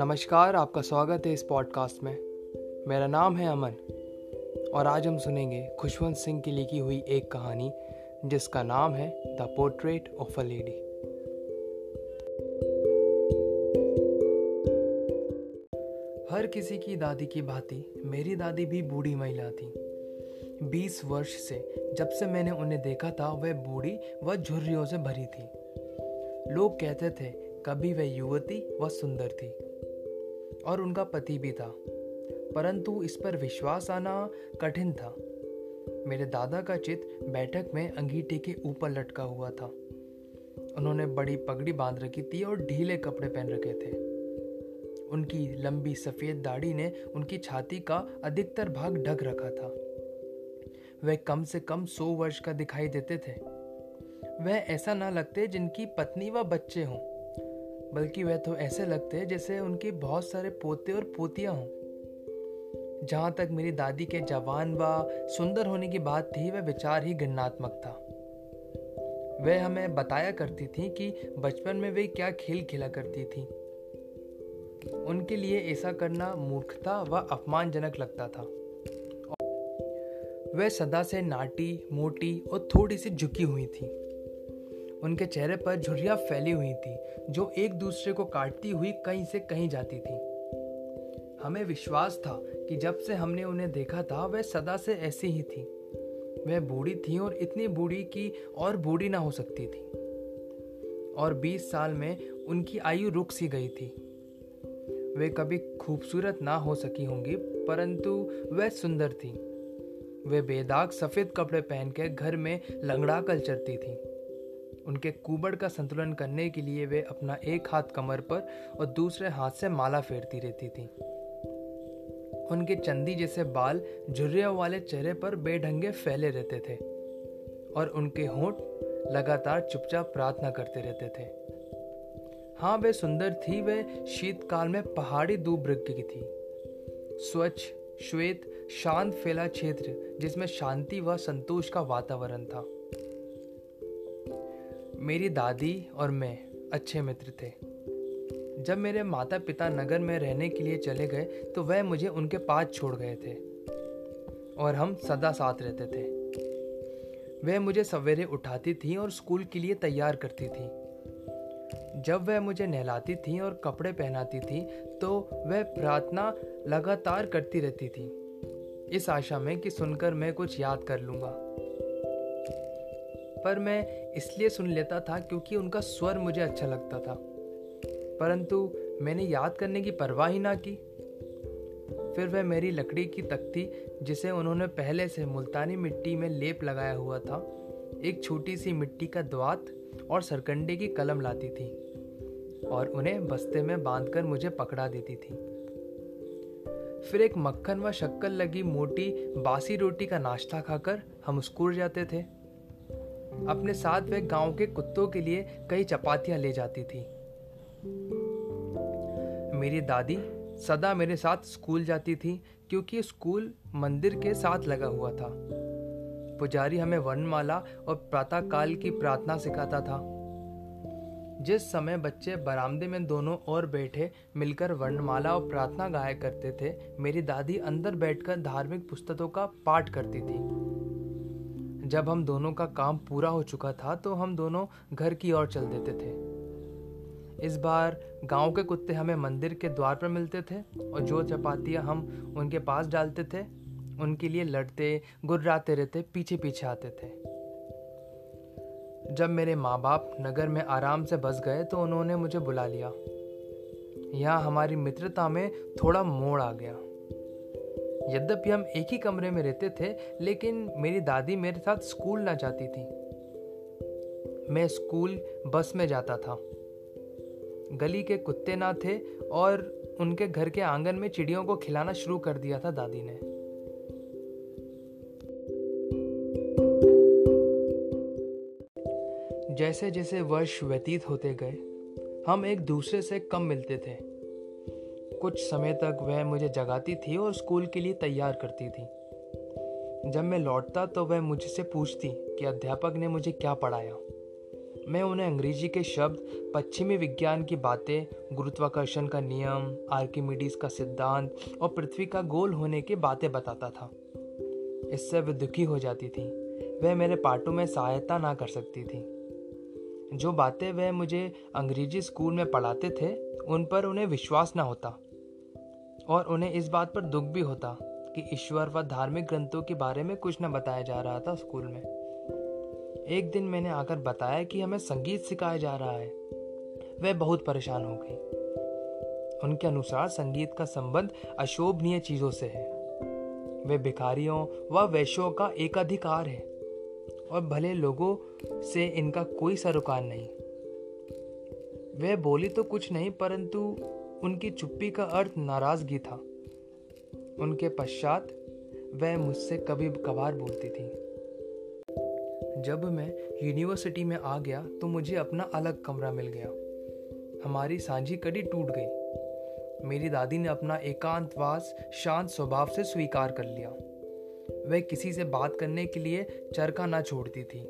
नमस्कार, आपका स्वागत है इस पॉडकास्ट में। मेरा नाम है अमन, और आज हम सुनेंगे खुशवंत सिंह की लिखी हुई एक कहानी, जिसका नाम है the portrait of a lady हर किसी की दादी की भांति, मेरी दादी भी बूढ़ी महिला थी। बीस वर्ष से, जब से मैंने उन्हें देखा था, वह बूढ़ी व झुर्रियों से भरी थी। लोग कहते थे, कभी वह युवती व सुंदर थी। और उनका पति भी था। परंतु इस पर विश्वास आना कठिन था। मेरे दादा का चित्र बैठक में अंगीठी के ऊपर लटका हुआ था। उन्होंने बड़ी पगड़ी बाँध रखी थी और ढीले कपड़े पहन रखे थे। उनकी लंबी सफ़ेद दाढ़ी ने उनकी छाती का अधिकतर भाग ढक रखा था। वह कम से कम सौ वर्ष का दिखाई देते थे। वह ऐसा ना लगते जिनकी पत्नी व बच्चे हों। बल्कि वह तो ऐसे लगते हैं जैसे उनके बहुत सारे पोते और पोतियाँ हों। जहाँ तक मेरी दादी के जवान व सुंदर होने की बात थी, वह विचार ही गणनात्मक था। वह हमें बताया करती थी कि बचपन में वे क्या खेल खेला करती थी। उनके लिए ऐसा करना मूर्खता व अपमानजनक लगता था। वह सदा से नाटी, मोटी और थोड़ी सी झुकी हुई थी। उनके चेहरे पर झुर्रियाँ फैली हुई थी, जो एक दूसरे को काटती हुई कहीं से कहीं जाती थी। हमें विश्वास था कि जब से हमने उन्हें देखा था, वह सदा से ऐसी ही थी। वह बूढ़ी थी और इतनी बूढ़ी कि और बूढ़ी ना हो सकती थी। और 20 साल में उनकी आयु रुक सी गई थी। वे कभी खूबसूरत ना हो सकी होंगी, परंतु वह सुंदर थी। वे बेदाग सफ़ेद कपड़े पहन के घर में लंगड़ा कर चलती थी। उनके कुबड़ का संतुलन करने के लिए वे अपना एक हाथ कमर पर और दूसरे हाथ से माला फेरती रहती थी। उनके चंदी जैसे बाल झुर्रियों वाले चेहरे पर बेढंगे फैले रहते थे और उनके होंठ लगातार चुपचाप प्रार्थना करते रहते थे। हाँ वे सुंदर थी, वे शीतकाल में पहाड़ी दूब की थी। स्वच्छ, श्वेत, शांत, फैला क्षेत्र जिसमें शांति व संतोष का वातावरण था। मेरी दादी और मैं अच्छे मित्र थे। जब मेरे माता पिता नगर में रहने के लिए चले गए तो वह मुझे उनके पास छोड़ गए थे और हम सदा साथ रहते थे। वह मुझे सवेरे उठाती थी और स्कूल के लिए तैयार करती थी। जब वह मुझे नहलाती थी और कपड़े पहनाती थी तो वह प्रार्थना लगातार करती रहती थी। इस आशा में कि सुनकर मैं कुछ याद कर लूँगा। पर मैं इसलिए सुन लेता था क्योंकि उनका स्वर मुझे अच्छा लगता था। परंतु मैंने याद करने की परवाह ही ना की। फिर वह मेरी लकड़ी की तख्ती, जिसे उन्होंने पहले से मुल्तानी मिट्टी में लेप लगाया हुआ था, एक छोटी सी मिट्टी का द्वात और सरकंडे की कलम लाती थी और उन्हें बस्ते में बांधकर मुझे पकड़ा देती थी। फिर एक मक्खन व शक्कर लगी मोटी बासी रोटी का नाश्ता खाकर हम स्कूल जाते थे। अपने साथ वह गाँव के कुत्तों के लिए कई चपातियाँ ले जाती थी। मेरी दादी सदा मेरे साथ स्कूल जाती थी, क्योंकि स्कूल मंदिर के साथ लगा हुआ था। पुजारी हमें वर्णमाला और प्रातः काल की प्रार्थना सिखाता था। जिस समय बच्चे बरामदे में दोनों ओर बैठे मिलकर वर्णमाला और प्रार्थना गाया करते थे, मेरी दादी अंदर बैठकर धार्मिक पुस्तकों का पाठ करती थी। जब हम दोनों का काम पूरा हो चुका था तो हम दोनों घर की ओर चल देते थे। इस बार गाँव के कुत्ते हमें मंदिर के द्वार पर मिलते थे और जो चपातियाँ हम उनके पास डालते थे, उनके लिए लड़ते, गुर्राते रहते पीछे पीछे आते थे। जब मेरे माँ बाप नगर में आराम से बस गए तो उन्होंने मुझे बुला लिया। यहाँ हमारी मित्रता में थोड़ा मोड़ आ गया। यद्यपि हम एक ही कमरे में रहते थे, लेकिन मेरी दादी मेरे साथ स्कूल ना जाती थी। मैं स्कूल बस में जाता था। गली के कुत्ते ना थे और उनके घर के आँगन में चिड़ियों को खिलाना शुरू कर दिया था दादी ने। जैसे जैसे वर्ष व्यतीत होते गए, हम एक दूसरे से कम मिलते थे। कुछ समय तक वह मुझे जगाती थी और स्कूल के लिए तैयार करती थी। जब मैं लौटता तो वह मुझसे पूछती कि अध्यापक ने मुझे क्या पढ़ाया। मैं उन्हें अंग्रेज़ी के शब्द, पश्चिमी विज्ञान की बातें, गुरुत्वाकर्षण का नियम, आर्किमिडीज का सिद्धांत और पृथ्वी का गोल होने की बातें बताता था। इससे वह दुखी हो जाती थी। वह मेरे पाठों में सहायता ना कर सकती थी। जो बातें वह मुझे अंग्रेज़ी स्कूल में पढ़ाते थे, उन पर उन्हें विश्वास ना होता। और उन्हें इस बात पर दुख भी होता कि ईश्वर व धार्मिक ग्रंथों के बारे में कुछ न बताया जा रहा था स्कूल में। एक दिन मैंने आकर बताया कि हमें संगीत सिखाया जा रहा है। वह बहुत परेशान हो गई। उनके अनुसार संगीत का संबंध अशोभनीय चीज़ों से है। वे भिखारियों व वैश्यों का एकाधिकार है और भले लोगों से इनका कोई सरोकार नहीं। वह बोली तो कुछ नहीं, परंतु उनकी चुप्पी का अर्थ नाराज़गी था। उनके पश्चात वह मुझसे कभी कभार बोलती थी। जब मैं यूनिवर्सिटी में आ गया तो मुझे अपना अलग कमरा मिल गया। हमारी सांझी कड़ी टूट गई। मेरी दादी ने अपना एकांतवास शांत स्वभाव से स्वीकार कर लिया। वह किसी से बात करने के लिए चरखा ना छोड़ती थी।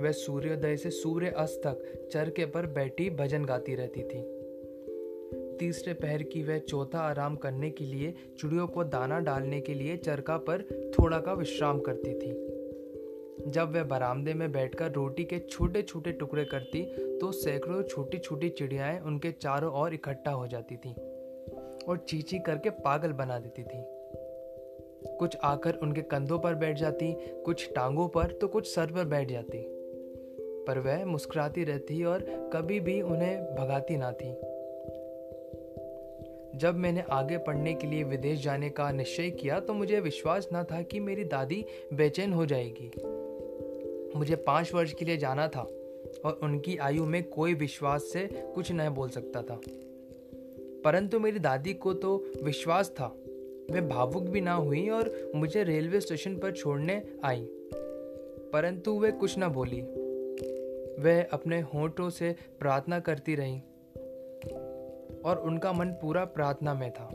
वह सूर्योदय से सूर्य अस्त तक चरखे पर बैठी भजन गाती रहती थी। तीसरे पहर की वह चौथा आराम करने के लिए, चिड़ियों को दाना डालने के लिए चरखा पर थोड़ा का विश्राम करती थी। जब वह बरामदे में बैठकर रोटी के छोटे छोटे टुकड़े करती तो सैकड़ों छोटी छोटी चिड़ियाएँ उनके चारों ओर इकट्ठा हो जाती थी और चीची करके पागल बना देती थी। कुछ आकर उनके कंधों पर बैठ जाती, कुछ टांगों पर तो कुछ सर पर बैठ जाती। पर वह मुस्कुराती रहती और कभी भी उन्हें भगाती ना थी। जब मैंने आगे पढ़ने के लिए विदेश जाने का निश्चय किया तो मुझे विश्वास न था कि मेरी दादी बेचैन हो जाएगी। मुझे पाँच वर्ष के लिए जाना था और उनकी आयु में कोई विश्वास से कुछ नहीं बोल सकता था। परंतु मेरी दादी को तो विश्वास था। वे भावुक भी ना हुई और मुझे रेलवे स्टेशन पर छोड़ने आई। परंतु वे कुछ ना बोली। वह अपने होठों से प्रार्थना करती रही। और उनका मन पूरा प्रार्थना में था।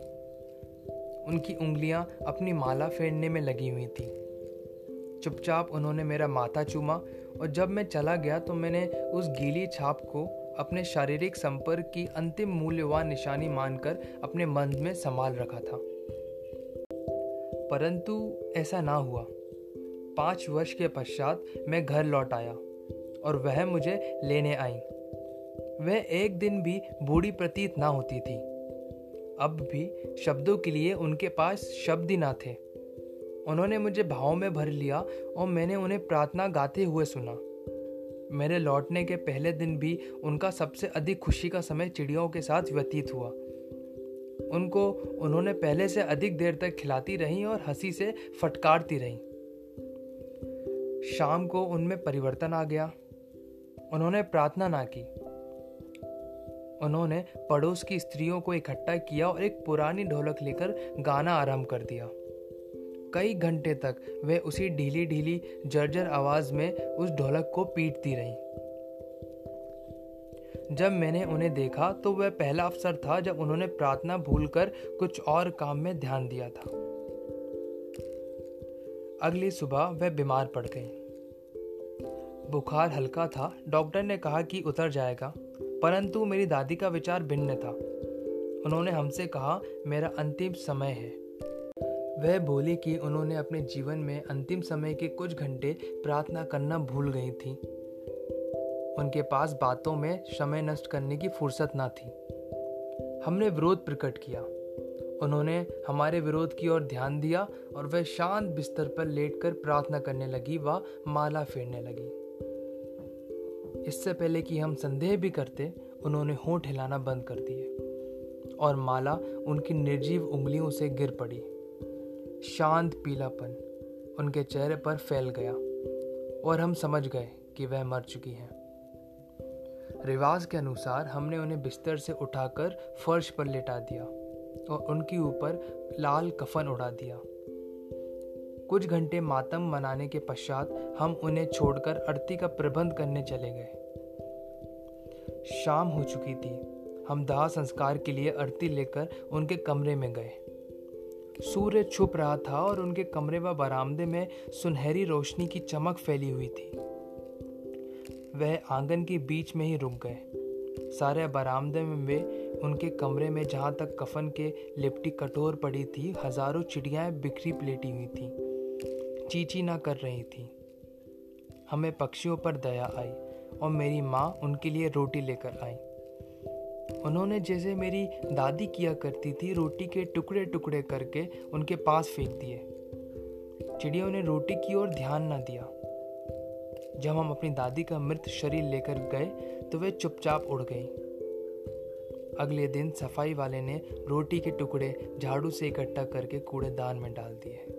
उनकी उंगलियाँ अपनी माला फेरने में लगी हुई थी। चुपचाप उन्होंने मेरा माथा चूमा और जब मैं चला गया तो मैंने उस गीली छाप को अपने शारीरिक संपर्क की अंतिम मूल्यवान निशानी मानकर अपने मन में संभाल रखा था। परंतु ऐसा ना हुआ। पाँच वर्ष के पश्चात मैं घर लौट आया और वह मुझे लेने आई। वह एक दिन भी बूढ़ी प्रतीत ना होती थी। अब भी शब्दों के लिए उनके पास शब्द ही ना थे। उन्होंने मुझे भाव में भर लिया और मैंने उन्हें प्रार्थना गाते हुए सुना। मेरे लौटने के पहले दिन भी उनका सबसे अधिक खुशी का समय चिड़ियों के साथ व्यतीत हुआ। उनको उन्होंने पहले से अधिक देर तक खिलाती रहीं और हँसी से फटकारती रहीं। शाम को उनमें परिवर्तन आ गया। उन्होंने प्रार्थना ना की। उन्होंने पड़ोस की स्त्रियों को इकट्ठा किया और एक पुरानी ढोलक लेकर गाना आरंभ कर दिया। कई घंटे तक वे उसी ढीली ढीली जर्जर आवाज़ में उस ढोलक को पीटती रहीं। जब मैंने उन्हें देखा तो वह पहला अवसर था जब उन्होंने प्रार्थना भूलकर कुछ और काम में ध्यान दिया था। अगली सुबह वह बीमार पड़ गई। बुखार हल्का था, डॉक्टर ने कहा कि उतर जाएगा। परंतु मेरी दादी का विचार भिन्न था। उन्होंने हमसे कहा, मेरा अंतिम समय है। वह बोली कि उन्होंने अपने जीवन में अंतिम समय के कुछ घंटे प्रार्थना करना भूल गई थी। उनके पास बातों में समय नष्ट करने की फुर्सत ना थी। हमने विरोध प्रकट किया। उन्होंने हमारे विरोध की ओर ध्यान दिया और वह शांत बिस्तर पर लेटकर प्रार्थना करने लगी व माला फेरने लगी। इससे पहले कि हम संदेह भी करते, उन्होंने होंठ हिलाना बंद कर दिए और माला उनकी निर्जीव उंगलियों से गिर पड़ी। शांत पीलापन उनके चेहरे पर फैल गया और हम समझ गए कि वह मर चुकी हैं। रिवाज के अनुसार हमने उन्हें बिस्तर से उठाकर फर्श पर लेटा दिया और उनके ऊपर लाल कफन उड़ा दिया। कुछ घंटे मातम मनाने के पश्चात हम उन्हें छोड़कर आरती का प्रबंध करने चले गए। शाम हो चुकी थी। हम दाह संस्कार के लिए आरती लेकर उनके कमरे में गए। सूर्य छुप रहा था और उनके कमरे व बरामदे में सुनहरी रोशनी की चमक फैली हुई थी। वह आँगन के बीच में ही रुक गए। सारे बरामदे में उनके कमरे में जहाँ तक कफन के लिपटी कटोर पड़ी थी, हज़ारों चिड़ियाँ बिखरी प्लेटी हुई थी। चीची ना कर रही थी। हमें पक्षियों पर दया आई और मेरी माँ उनके लिए रोटी लेकर आई। उन्होंने जैसे मेरी दादी किया करती थी, रोटी के टुकड़े टुकड़े करके उनके पास फेंक दिए। चिड़ियों ने रोटी की ओर ध्यान न दिया। जब हम अपनी दादी का मृत शरीर लेकर गए तो वे चुपचाप उड़ गई। अगले दिन सफ़ाई वाले ने रोटी के टुकड़े झाड़ू से इकट्ठा करके कूड़ेदान में डाल दिए।